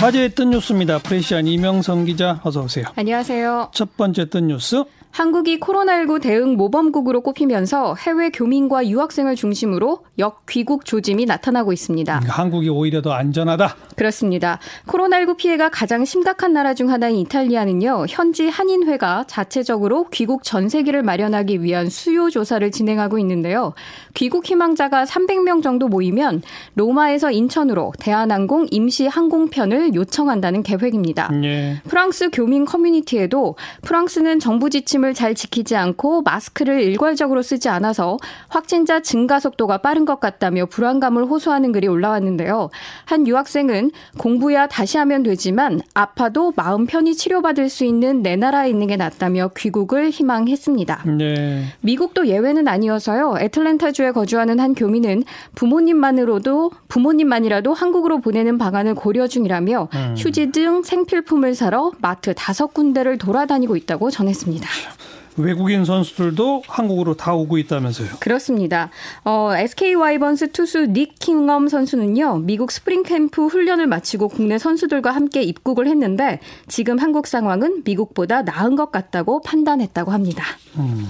화제의 뜬 뉴스입니다. 프레시안 이명선 기자 어서 오세요. 안녕하세요. 첫 번째 뜬 뉴스 한국이 코로나19 대응 모범국으로 꼽히면서 해외 교민과 유학생을 중심으로 역귀국 조짐이 나타나고 있습니다. 한국이 오히려 더 안전하다. 그렇습니다. 코로나19 피해가 가장 심각한 나라 중 하나인 이탈리아는요, 현지 한인회가 자체적으로 귀국 전세기를 마련하기 위한 수요 조사를 진행하고 있는데요. 귀국 희망자가 300명 정도 모이면 로마에서 인천으로 대한항공 임시 항공편을 요청한다는 계획입니다. 예. 프랑스 교민 커뮤니티에도 프랑스는 정부 지침 을 잘 지키지 않고 마스크를 일괄적으로 쓰지 않아서 확진자 증가 속도가 빠른 것 같다며 불안감을 호소하는 글이 올라왔는데요. 한 유학생은 공부야 다시 하면 되지만 아파도 마음 편히 치료받을 수 있는 내 나라에 있는 게 낫다며 귀국을 희망했습니다. 네. 미국도 예외는 아니어서요. 애틀랜타주에 거주하는 한 교민은 부모님만으로도 부모님만이라도 한국으로 보내는 방안을 고려 중이라며 음. 휴지 등 생필품을 사러 마트 다섯 군데를 돌아다니고 있다고 전했습니다. 외국인 선수들도 한국으로 다 오고 있다면서요? 그렇습니다. 어, SK 와이번스 투수 닉 킹엄 선수는요, 미국 스프링 캠프 훈련을 마치고 국내 선수들과 함께 입국을 했는데 지금 한국 상황은 미국보다 나은 것 같다고 판단했다고 합니다. 음.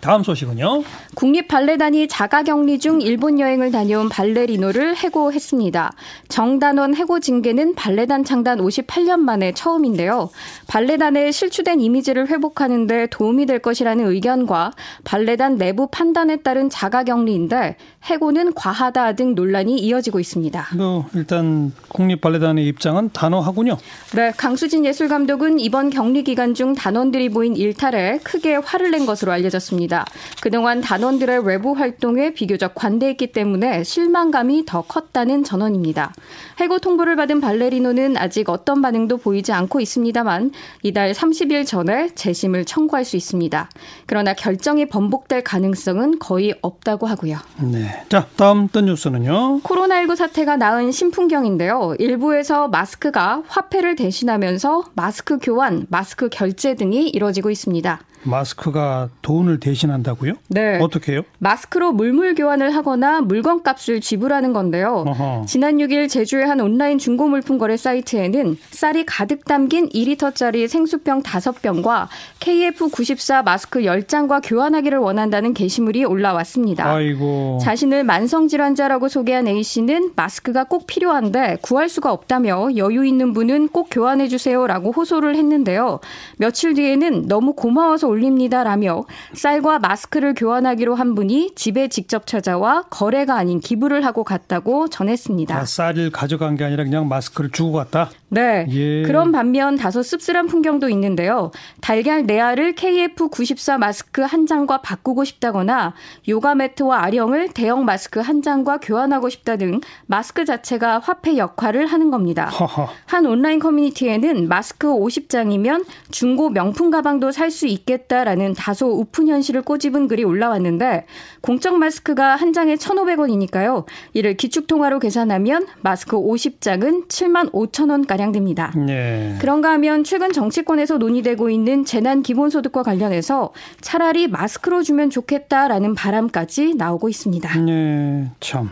다음 소식은요. 국립 발레단이 자가 격리 중 일본 여행을 다녀온 발레리노를 해고했습니다. 정단원 해고 징계는 발레단 창단 58년 만에 처음인데요. 발레단의 실추된 이미지를 회복하는 데 도움이 될 것이라는 의견과 발레단 내부 판단에 따른 자가 격리인데 해고는 과하다 등 논란이 이어지고 있습니다. 뭐 일단 국립 발레단의 입장은 단호하군요. 네, 강수진 예술 감독은 이번 격리 기간 중 단원들이 보인 일탈에 크게 화를 낸 것으로 알려졌습니다. 있습니다. 그동안 단원들의 외부 활동에 비교적 관대했기 때문에 실망감이 더 컸다는 전언입니다. 해고 통보를 받은 발레리노는 아직 어떤 반응도 보이지 않고 있습니다만 이달 30일 전에 재심을 청구할 수 있습니다. 그러나 결정이 번복될 가능성은 거의 없다고 하고요. 네. 자, 다음 뜬 뉴스는요. 코로나19 사태가 낳은 신풍경인데요. 일부에서 마스크가 화폐를 대신하면서 마스크 교환, 마스크 결제 등이 이뤄지고 있습니다. 마스크가 돈을 대신한다고요? 네. 어떻게 해요? 마스크로 물물 교환을 하거나 물건 값을 지불하는 건데요. 어허. 지난 6일 제주의 한 온라인 중고 물품 거래 사이트에는 쌀이 가득 담긴 2리터짜리 생수병 5병과 KF94 마스크 10장과 교환하기를 원한다는 게시물이 올라왔습니다. 아이고. 자신을 만성 질환자라고 소개한 A 씨는 마스크가 꼭 필요한데 구할 수가 없다며 여유 있는 분은 꼭 교환해 주세요라고 호소를 했는데요. 며칠 뒤에는 너무 고마워서 올립니다라며 쌀과 마스크를 교환하기로 한 분이 집에 직접 찾아와 거래가 아닌 기부를 하고 갔다고 전했습니다. 아, 쌀을 가져간 게 아니라 그냥 마스크를 주고 갔다? 네. 예. 그런 반면 다소 씁쓸한 풍경도 있는데요. 달걀 네알을 KF94 마스크 한 장과 바꾸고 싶다거나 요가 매트와 아령을 대형 마스크 한 장과 교환하고 싶다 등 마스크 자체가 화폐 역할을 하는 겁니다. 허허. 한 온라인 커뮤니티에는 마스크 50장이면 중고 명품 가방도 살 수 있 겠다라는 다소 우픈 현실을 꼬집은 글이 올라왔는데 공적 마스크가 한 장에 1,500원이니까요. 이를 기축통화로 계산하면 마스크 50장은 7만 5천 원까지 가량 됩니다. 네. 그런가 하면 최근 정치권에서 논의되고 있는 재난 기본소득과 관련해서 차라리 마스크로 주면 좋겠다라는 바람까지 나오고 있습니다. 네, 참.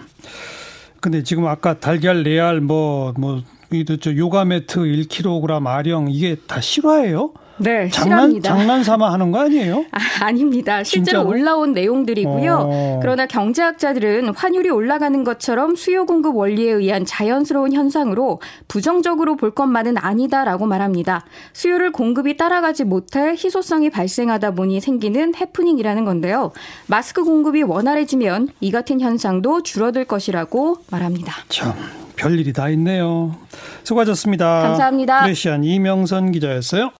근데 지금 아까 달걀 레알 뭐뭐 뭐, 저 요가 매트 1kg 아령 이게 다 실화예요? 네, 장난 실합니다. 장난 삼아 하는 거 아니에요? 아, 닙니다 실제로 진짜로? 올라온 내용들이고요. 어. 그러나 경제학자들은 환율이 올라가는 것처럼 수요 공급 원리에 의한 자연스러운 현상으로 부정적으로 볼 것만은 아니다라고 말합니다. 수요를 공급이 따라가지 못해 희소성이 발생하다 보니 생기는 해프닝이라는 건데요. 마스크 공급이 원활해지면 이 같은 현상도 줄어들 것이라고 말합니다. 참 별일이 다 있네요. 수고하셨습니다. 감사합니다. 프레시안 이명선 기자였어요.